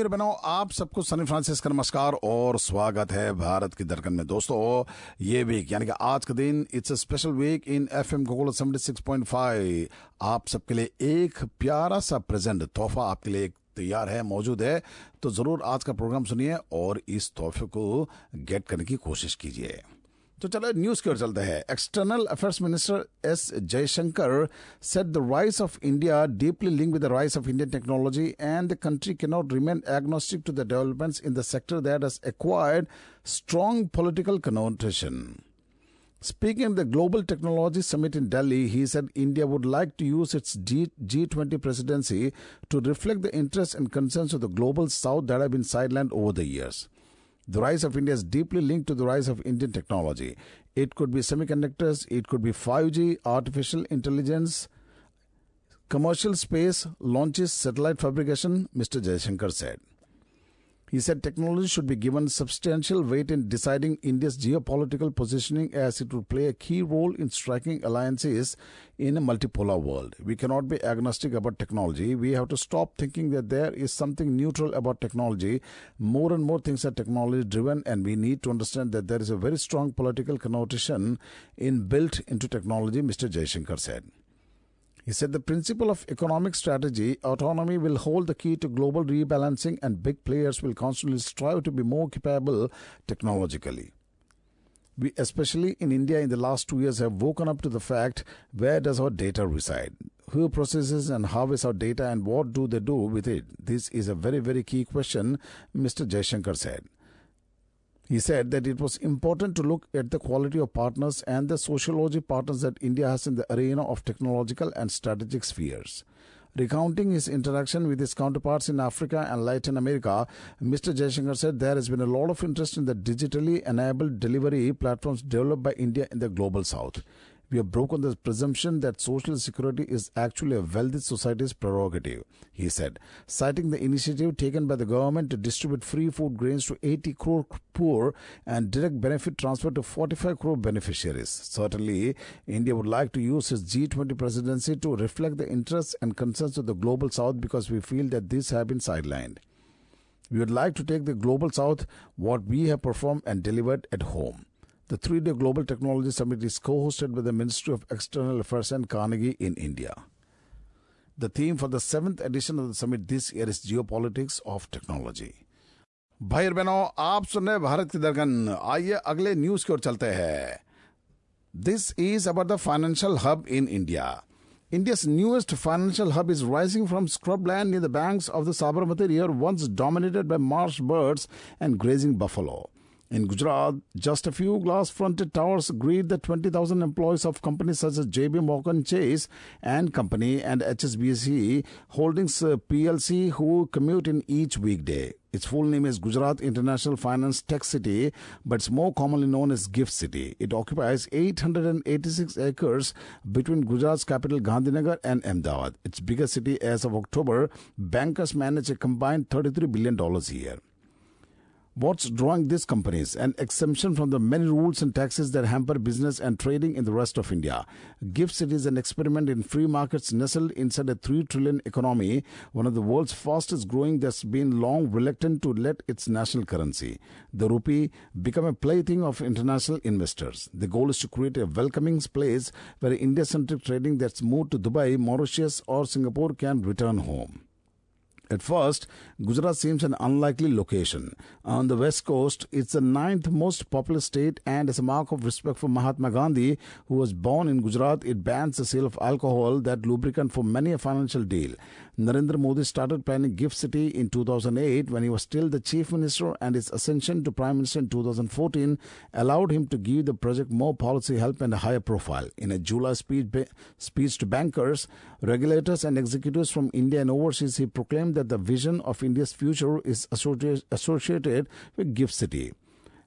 और बहनों आप सबको सनी फ्रांसिस का नमस्कार और स्वागत है भारत की दरकन में। दोस्तों, ये वीक यानी कि आज का दिन it's a special week in F M गोगोल seventy six point five आप सबके लिए एक प्यारा सा प्रेजेंट तोहफा आपके लिए तैयार है, मौजूद है। तो ज़रूर आज का प्रोग्राम सुनिए और इस तोहफे को गेट करने की कोशिश कीजिए। तो चलो न्यूज की ओर चलते हैं external affairs minister S Jaishankar set the rise of India deeply link with the rise of Indian technology and the country can not remain agnostic to the developments in the sector that has acquired strong political connotation Speaking at the Global Technology Summit in Delhi, he said India would like to use its G- G20 presidency to reflect the interests and concerns of the global south that have been sidelined over the years. The rise of India is deeply linked to the rise of Indian technology. It could be semiconductors, it could be 5G, artificial intelligence, commercial space, launches, satellite fabrication, Mr. Jaishankar said. He said technology should be given substantial weight in deciding India's geopolitical positioning as it will play a key role in striking alliances in a multipolar world. We cannot be agnostic about technology. We have to stop thinking that there is something neutral about technology. More and more things are technology driven, and we need to understand that there is a very strong political connotation inbuilt into technology, Mr. Jaishankar said. He said the principle of economic strategy, autonomy will hold the key to global rebalancing, and big players will constantly strive to be more capable technologically. We, especially in India, in the last two years, have woken up to the fact where does our data reside? Who processes and harvests our data, and what do they do with it? This is a very, very key question, Mr. Jaishankar said. He said that it was important to look at the quality of partners and the sociology partners that India has in the arena of technological and strategic spheres. Recounting his interaction with his counterparts in Africa and Latin America, Mr. Jaishankar said there has been a lot of interest in the digitally enabled delivery platforms developed by India in the global south. We have broken the presumption that social security is actually a wealthy society's prerogative, he said, citing the initiative taken by the government to distribute free food grains to 80 crore poor and direct benefit transfer to 45 crore beneficiaries. Certainly, India would like to use its G20 presidency to reflect the interests and concerns of the global south because we feel that these have been sidelined. We would like to take the global south what we have performed and delivered at home. The three day Global Technology Summit is co hosted by the Ministry of External Affairs and Carnegie in India. The theme for the seventh edition of the summit this year is Geopolitics of Technology. भाई और बहनों आप सुन रहे हैं भारत की दरगन आइए अगले न्यूज की ओर चलते हैं this is about the financial hub in India India's newest financial hub is rising from scrubland near the banks of the Sabarmati River, once dominated by marsh birds and grazing buffalo. In Gujarat, just a few glass fronted towers greet the 20,000 employees of companies such as JP Morgan Chase and Company and HSBC Holdings uh, PLC who commute in each weekday. Its full name is Gujarat International Finance Tech City, but it's more commonly known as Gift City. It occupies 886 acres between Gujarat's capital Gandhinagar and Ahmedabad. Its biggest city as of October, bankers manage a combined $33 billion a year. What's drawing these companies? An exemption from the many rules and taxes that hamper business and trading in the rest of India. Gift City is an experiment in free markets nestled inside a 3 trillion economy, one of the world's fastest growing that's been long reluctant to let its national currency, the rupee, become a plaything of international investors. The goal is to create a welcoming place where India-centric trading that's moved to Dubai, Mauritius or Singapore can return home. At first, Gujarat seems an unlikely location. On the west coast, it's the ninth most populous state, and as a mark of respect for Mahatma Gandhi, who was born in Gujarat, it bans the sale of alcohol, that lubricant for many a financial deal. Narendra Modi started planning Gift City in 2008 when he was still the chief minister, and his ascension to prime minister in 2014 allowed him to give the project more policy help and a higher profile. In a July speech, speech to bankers, regulators, and executives from India and overseas, he proclaimed that the vision of India's future is associated with Gift City.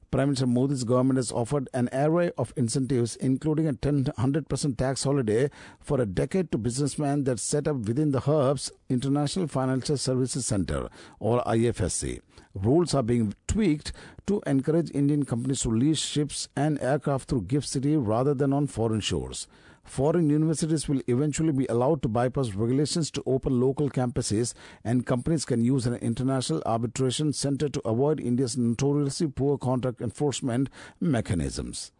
Prime Minister Modi's government has offered an array of incentives, including a 100% tax holiday for a decade to businessmen that set up within the Hub's International Financial Services Center, or IFSC. Rules are being tweaked to encourage Indian companies to lease ships and aircraft through Gift City rather than on foreign shores. Foreign universities will eventually be allowed to bypass regulations to open local campuses, and companies can use an international arbitration center to avoid India's notoriously poor contract enforcement mechanisms.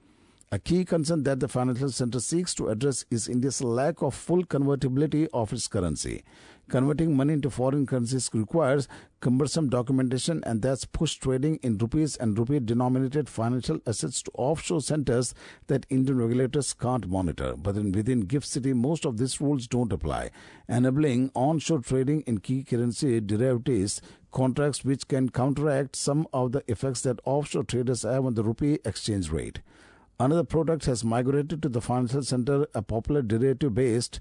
A key concern that the financial center seeks to address is India's lack of full convertibility of its currency. Converting money into foreign currencies requires cumbersome documentation and thus push trading in rupees and rupee denominated financial assets to offshore centers that Indian regulators can't monitor. But in, within GIFT City, most of these rules don't apply, enabling onshore trading in key currency derivatives contracts which can counteract some of the effects that offshore traders have on the rupee exchange rate. Another product has migrated to the financial center, a popular derivative based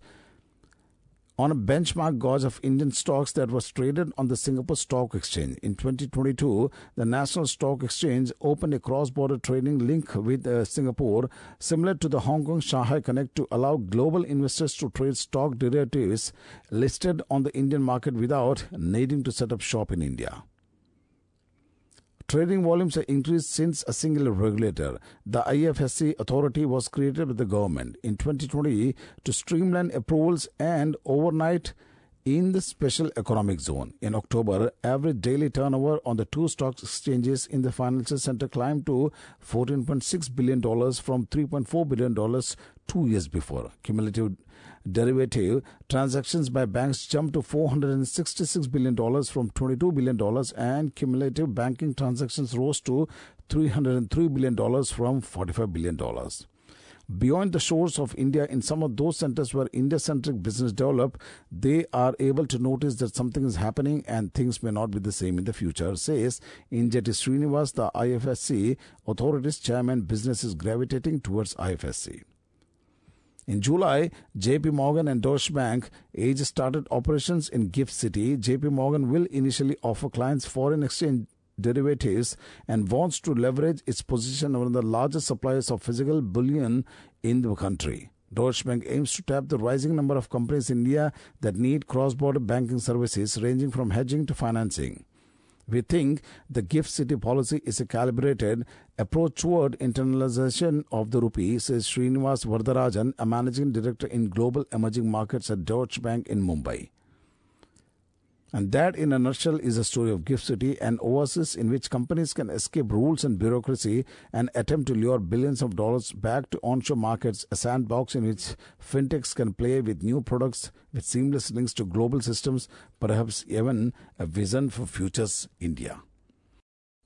on a benchmark gauge of Indian stocks that was traded on the Singapore Stock Exchange. In 2022, the National Stock Exchange opened a cross-border trading link with uh, Singapore, similar to the Hong Kong Shanghai Connect, to allow global investors to trade stock derivatives listed on the Indian market without needing to set up shop in India. Trading volumes have increased since a single regulator. The IFSC authority was created by the government in 2020 to streamline approvals and overnight in the special economic zone. In October, average daily turnover on the two stock exchanges in the financial center climbed to $14.6 billion from $3.4 billion two years before. Cumulative derivative transactions by banks jumped to $466 billion from $22 billion and cumulative banking transactions rose to $303 billion from $45 billion. Beyond the shores of India, in some of those centers where India centric business develop, they are able to notice that something is happening and things may not be the same in the future, says Injeti Srinivas, the IFSC authorities chairman. Business is gravitating towards IFSC. In July, JP Morgan and Deutsche Bank each started operations in Gift City. JP Morgan will initially offer clients foreign exchange derivatives and wants to leverage its position as one of the largest suppliers of physical bullion in the country. Deutsche Bank aims to tap the rising number of companies in India that need cross-border banking services ranging from hedging to financing. We think the gift city policy is a calibrated approach toward internalization of the rupee, says Srinivas Varadarajan, a managing director in global emerging markets at Deutsche Bank in Mumbai. And that, in a nutshell, is a story of Gift City, an oasis in which companies can escape rules and bureaucracy and attempt to lure billions of dollars back to onshore markets, a sandbox in which fintechs can play with new products with seamless links to global systems, perhaps even a vision for futures India.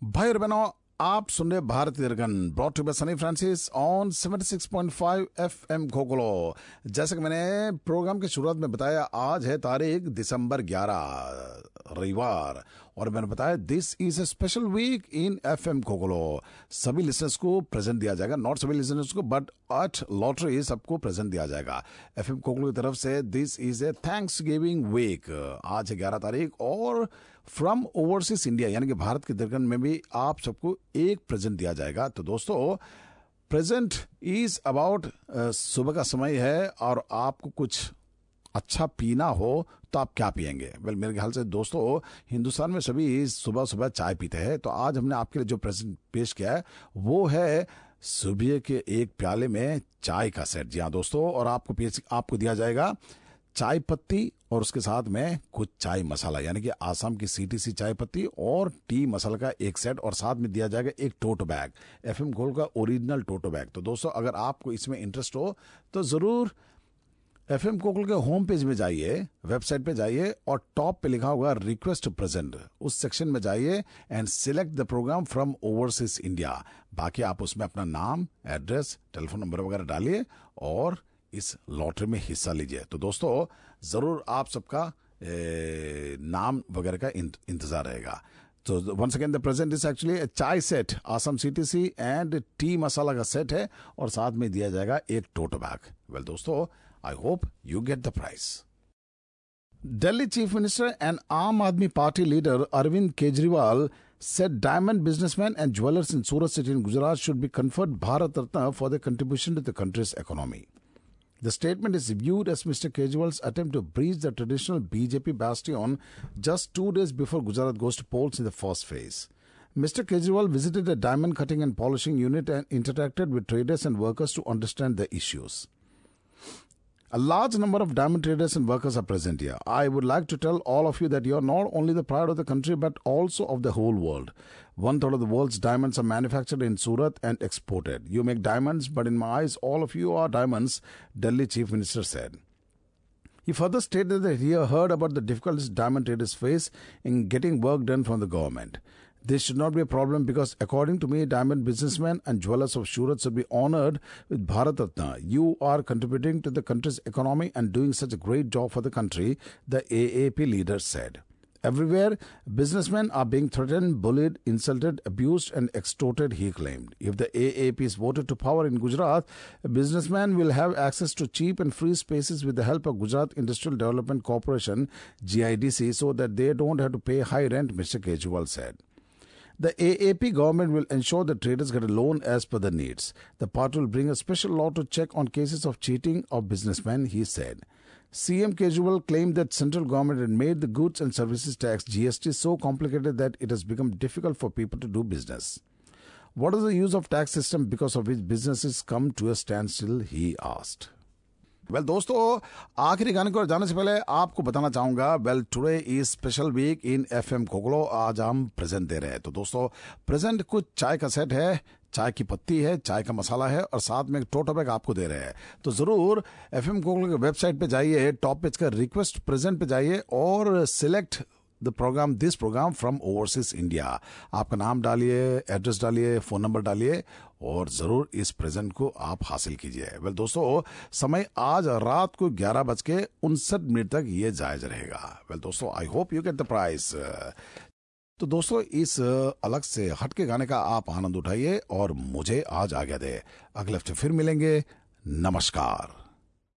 भाई और बहनों आप सुन रहे Bharat निर्गन brought to Sunny Francis on 76.5 FM घोगलो जैसे कि मैंने programme की शुरुआत में बताया, आज है तारीख दिसंबर 11 रविवार। और मैंने बताया this is a special week in F M खोगलो सभी लिसनर्स को प्रेजेंट दिया जाएगा। नॉट सभी लिसनर्स को बट अट लॉटरी सबको प्रेजेंट दिया जाएगा। एफ़ एम खोगलो की तरफ़ से this is a thanksgiving week आज ग्यारह तारीख और फ्रॉम ओवरसीज इंडिया यानी कि भारत के दर्गन में भी आप सबको एक प्रेजेंट दिया जाएगा। तो दोस्तों प्रेजेंट इज़ अबाउट सुबह का समय है और आपको कुछ अच्छा पीना हो तो आप क्या पियेंगे? वेल well, मेरे ख्याल से दोस्तों हिंदुस्तान में सभी सुबह सुबह चाय पीते हैं तो आज हमने आपके लिए जो प्रेजेंट पेश किया है वो है सुबह के एक प्याले में चाय का सेट। जी हाँ दोस्तों और आपको पेश आपको दिया जाएगा चाय पत्ती और उसके साथ में कुछ चाय मसाला यानी कि आसाम की सीटीसी चाय पत्ती और टी मसाला का एक सेट और साथ में दिया जाएगा एक tote bag F M gold का ओरिजिनल टोटो बैग। तो दोस्तों अगर आपको इसमें इंटरेस्ट हो तो ज़रूर एफ़ एम कोकल के होम पेज में जाइए वेबसाइट पे जाइए और टॉप पे लिखा होगा रिक्वेस्ट प्रेजेंट उस सेक्शन में जाइए and select the program from overseas India बाकी आप उसमें अपना नाम एड्रेस टेलीफोन नंबर वगैरह डालिए और इस लॉटरी में हिस्सा लीजिए। तो दोस्तों, ज़रूर आप सबका नाम वगैरह का इंतज़ार रहेगा। तो once again the present is actually chai set Assam CTC and tea masala का सेट है और साथ में दिया जाएगा एक टोटो बैग वेल दोस्तों I hope you get the prize. Delhi Chief Minister and Aam Aadmi Party leader Arvind Kejriwal said diamond businessmen and jewelers in Surat city in Gujarat should be conferred Bharat Ratna for their contribution to the country's economy. The statement is viewed as Mr. Kejriwal's attempt to breach the traditional BJP bastion just two days before Gujarat goes to polls in the first phase. Mr. Kejriwal visited a diamond cutting and polishing unit and interacted with traders and workers to understand the issues. A large number of diamond traders and workers are present here. I would like to tell all of you that you are not only the pride of the country but also of the whole world. One third of the world's diamonds are manufactured in Surat and exported. You make diamonds, but in my eyes, all of you are diamonds, Delhi Chief Minister said. He further stated that he heard about the difficulties diamond traders face in getting work done from the government. This should not be a problem because, according to me, diamond businessmen and jewelers of Surat should be honored with Bharat Ratna. You are contributing to the country's economy and doing such a great job for the country, the AAP leader said. Everywhere, businessmen are being threatened, bullied, insulted, abused, and extorted, he claimed. If the AAP is voted to power in Gujarat, businessmen will have access to cheap and free spaces with the help of Gujarat Industrial Development Corporation, GIDC, so that they don't have to pay high rent, Mr. Kejriwal said. The AAP government will ensure that traders get a loan as per their needs. The party will bring a special law to check on cases of cheating of businessmen, he said. CM Kejriwal claimed that central government had made the goods and services tax GST so complicated that it has become difficult for people to do business. What is the use of tax system because of which businesses come to a standstill? He asked. Well well, दोस्तों आखिरी गाने को जाने से पहले आपको बताना चाहूँगा well today is special week in F M खोखलो आज हम प्रेजेंट दे रहे हैं। तो दोस्तों प्रेजेंट कुछ चाय का सेट है चाय की पत्ती है चाय का मसाला है और साथ में एक टोटो बैग आपको दे रहे हैं। तो ज़रूर एफ़ एम कोकलो की वेबसाइट पे जाइए टॉप पेज का रिक्वेस्ट प्रेजेंट पे जाइए और select the program this program from overseas India आपका नाम डालिए एड्रेस डालिए फ़ोन नंबर डालिए और ज़रूर इस प्रेजेंट को आप हासिल कीजिए। वेल दोस्तों, समय आज रात को ग्यारह बज के उनसठ मिनट तक ये जायज़ रहेगा। वेल दोस्तों I hope you get the price तो दोस्तों, इस, अलग से हटके गाने का आप आनंद उठाइए और मुझे आज आज्ञा दे। अगले हफ़्ते फिर मिलेंगे। नमस्कार।